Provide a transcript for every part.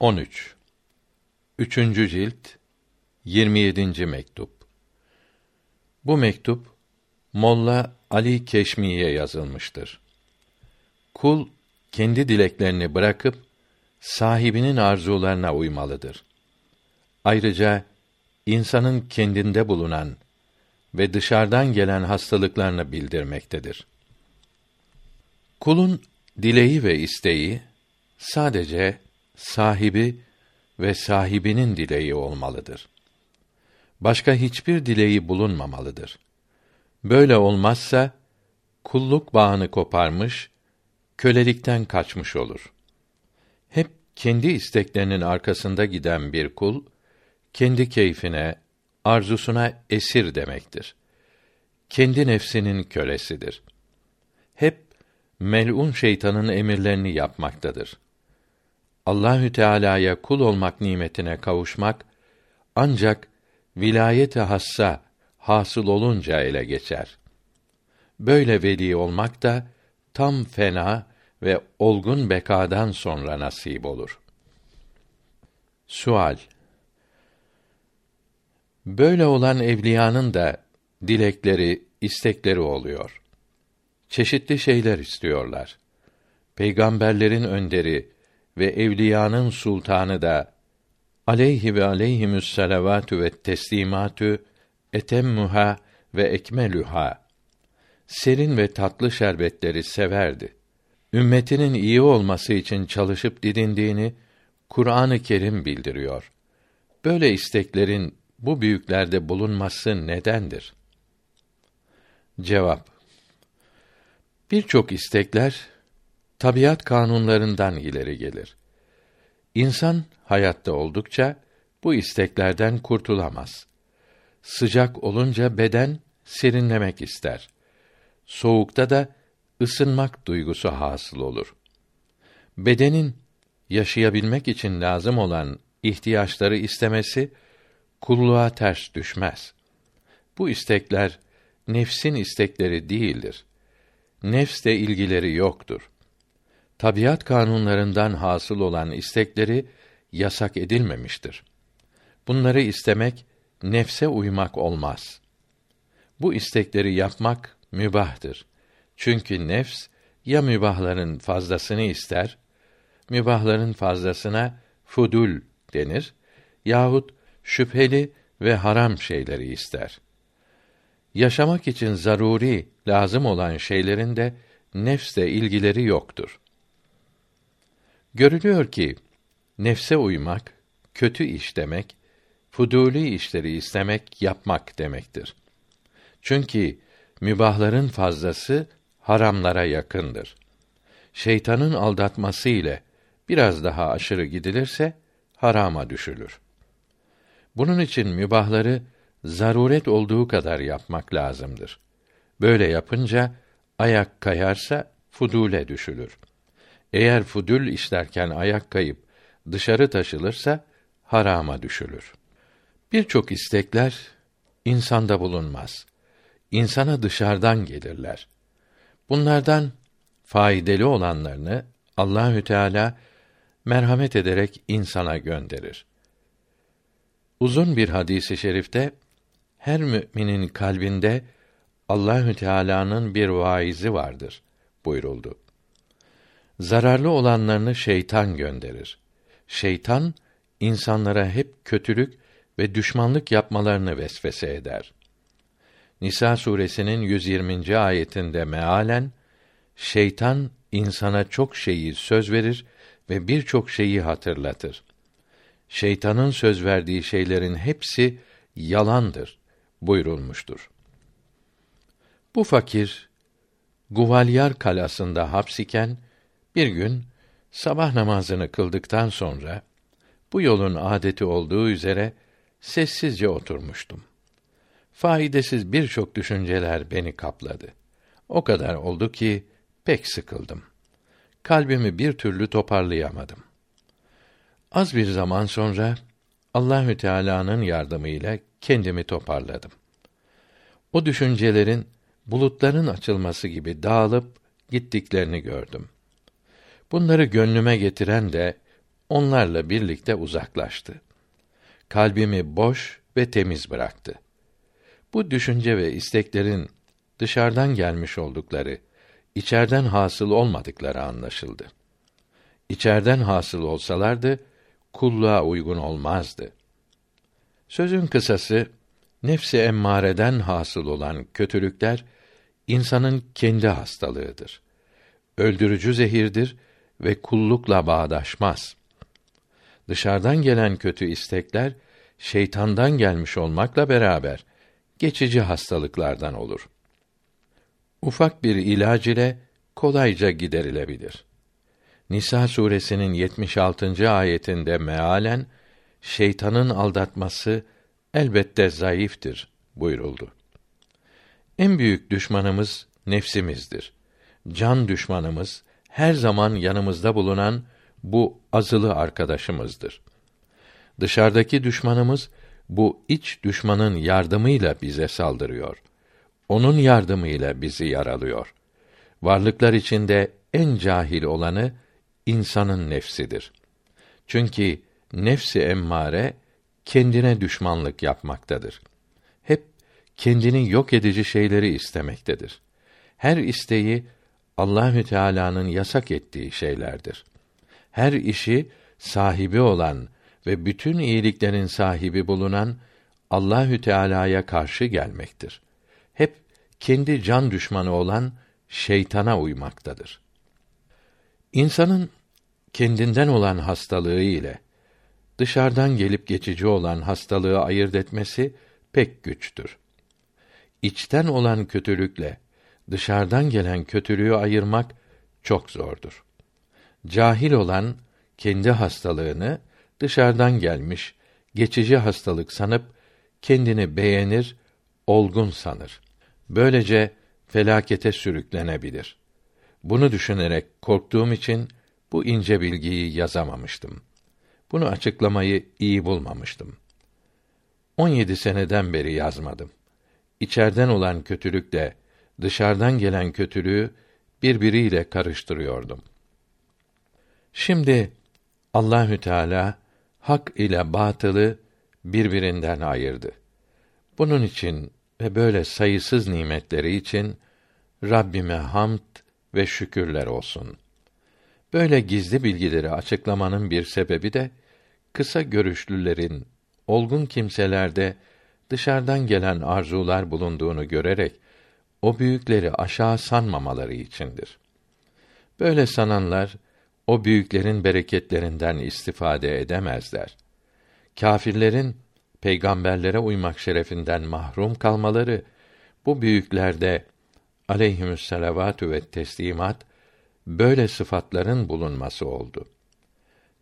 13 Üçüncü cilt 27. mektup Bu mektup Molla Ali Keşmi'ye yazılmıştır. Kul kendi dileklerini bırakıp sahibinin arzularına uymalıdır. Ayrıca insanın kendinde bulunan ve dışarıdan gelen hastalıklarını bildirmektedir. Kulun dileği ve isteği sadece sahibi ve sahibinin dileği olmalıdır. Başka hiçbir dileği bulunmamalıdır. Böyle olmazsa kulluk bağını koparmış, kölelikten kaçmış olur. Hep kendi isteklerinin arkasında giden bir kul kendi keyfine, arzusuna esir demektir. Kendi nefsinin kölesidir. Hep melun şeytanın emirlerini yapmaktadır. Allahü Teala'ya kul olmak nimetine kavuşmak ancak vilayet-i hassa hasıl olunca ele geçer. Böyle veli olmak da tam fena ve olgun bekadan sonra nasip olur. Sual Böyle olan evliyanın da dilekleri, istekleri oluyor. Çeşitli şeyler istiyorlar. Peygamberlerin önderi ve evliyanın sultanı da aleyhi ve aleyhimüs salavatü ve teslimatü etemmuha ve ekmelüha serin ve tatlı şerbetleri severdi. Ümmetinin iyi olması için çalışıp didindiğini Kur'an-ı Kerim bildiriyor. Böyle isteklerin bu büyüklerde bulunması nedendir? Cevap Birçok istekler tabiat kanunlarından ileri gelir. İnsan hayatta oldukça bu isteklerden kurtulamaz. Sıcak olunca beden serinlemek ister. Soğukta da ısınmak duygusu hasıl olur. Bedenin yaşayabilmek için lazım olan ihtiyaçları istemesi kulluğa ters düşmez. Bu istekler nefsin istekleri değildir. Nefsle ilgileri yoktur. Tabiat kanunlarından hasıl olan istekleri yasak edilmemiştir. Bunları istemek nefse uymak olmaz. Bu istekleri yapmak mübahtır. Çünkü nefs ya mübahların fazlasını ister, mübahların fazlasına fudul denir yahut şüpheli ve haram şeyleri ister. Yaşamak için zaruri, lazım olan şeylerin de nefsle ilgileri yoktur. Görülüyor ki nefse uymak kötü iş demek, fuduli işleri istemek, yapmak demektir. Çünkü mübahların fazlası haramlara yakındır. Şeytanın aldatması ile biraz daha aşırı gidilirse harama düşülür. Bunun için mübahları zaruret olduğu kadar yapmak lazımdır. Böyle yapınca ayak kayarsa fudule düşülür. Eğer fudül işlerken ayak kayıp dışarı taşılırsa harama düşülür. Birçok istekler insanda bulunmaz. İnsana dışarıdan gelirler. Bunlardan faydalı olanlarını Allahü Teala merhamet ederek insana gönderir. Uzun bir hadisi şerifte her müminin kalbinde Allahü Teala'nın bir vaizi vardır buyuruldu. Zararlı olanlarını şeytan gönderir. Şeytan insanlara hep kötülük ve düşmanlık yapmalarını vesvese eder. Nisa suresinin 120. ayetinde mealen şeytan insana çok şeyi söz verir ve birçok şeyi hatırlatır. Şeytanın söz verdiği şeylerin hepsi yalandır buyurulmuştur. Bu fakir Guvalyar kalasında hapsiken bir gün sabah namazını kıldıktan sonra bu yolun adeti olduğu üzere sessizce oturmuştum. Faydasız birçok düşünceler beni kapladı. O kadar oldu ki pek sıkıldım. Kalbimi bir türlü toparlayamadım. Az bir zaman sonra Allahü Teala'nın yardımıyla kendimi toparladım. O düşüncelerin bulutların açılması gibi dağılıp gittiklerini gördüm. Bunları gönlüme getiren de onlarla birlikte uzaklaştı. Kalbimi boş ve temiz bıraktı. Bu düşünce ve isteklerin dışarıdan gelmiş oldukları, içerden hasıl olmadıkları anlaşıldı. İçerden hasıl olsalardı kulluğa uygun olmazdı. Sözün kısası nefsi emmareden hasıl olan kötülükler insanın kendi hastalığıdır. Öldürücü zehirdir ve kullukla bağdaşmaz. Dışarıdan gelen kötü istekler şeytandan gelmiş olmakla beraber geçici hastalıklardan olur. Ufak bir ilaç ile kolayca giderilebilir. Nisa suresinin 76. ayetinde mealen şeytanın aldatması elbette zayıftır buyuruldu. En büyük düşmanımız nefsimizdir. Can düşmanımız her zaman yanımızda bulunan bu azılı arkadaşımızdır. Dışarıdaki düşmanımız bu iç düşmanın yardımıyla bize saldırıyor. Onun yardımıyla bizi yaralıyor. Varlıklar içinde en cahil olanı insanın nefsidir. Çünkü nefsi emmare kendine düşmanlık yapmaktadır. Hep kendini yok edici şeyleri istemektedir. Her isteği Allahü Teala'nın yasak ettiği şeylerdir. Her işi sahibi olan ve bütün iyiliklerin sahibi bulunan Allahü Teala'ya karşı gelmektir. Hep kendi can düşmanı olan şeytana uymaktadır. İnsanın kendinden olan hastalığı ile dışarıdan gelip geçici olan hastalığı ayırt etmesi pek güçtür. İçten olan kötülükle dışarıdan gelen kötülüğü ayırmak çok zordur. Cahil olan kendi hastalığını dışarıdan gelmiş geçici hastalık sanıp kendini beğenir, olgun sanır. Böylece felakete sürüklenebilir. Bunu düşünerek korktuğum için bu ince bilgiyi yazamamıştım. Bunu açıklamayı iyi bulmamıştım. 17 seneden beri yazmadım. İçerden olan kötülükle dışarıdan gelen kötülüğü birbiriyle karıştırıyordum. Şimdi Allahü Teala hak ile batılı birbirinden ayırdı. Bunun için ve böyle sayısız nimetleri için Rabbime hamd ve şükürler olsun. Böyle gizli bilgileri açıklamanın bir sebebi de kısa görüşlülerin olgun kimselerde dışarıdan gelen arzular bulunduğunu görerek o büyükleri aşağı sanmamaları içindir. Böyle sananlar o büyüklerin bereketlerinden istifade edemezler. Kâfirlerin peygamberlere uymak şerefinden mahrum kalmaları bu büyüklerde aleyhimüsselavatü ve teslimat böyle sıfatların bulunması oldu.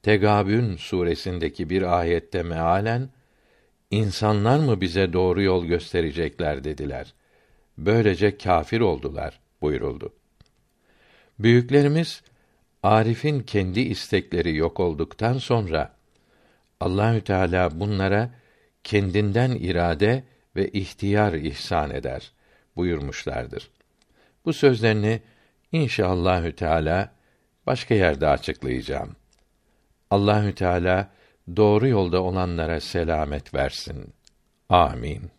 Tegabün suresindeki bir ayette mealen insanlar mı bize doğru yol gösterecekler dediler. Böylece kâfir oldular buyuruldu. Büyüklerimiz Arif'in kendi istekleri yok olduktan sonra Allahü Teala bunlara kendinden irade ve ihtiyar ihsan eder buyurmuşlardır. Bu sözlerini inşallahü teala başka yerde açıklayacağım. Allahü Teala doğru yolda olanlara selamet versin. Amin.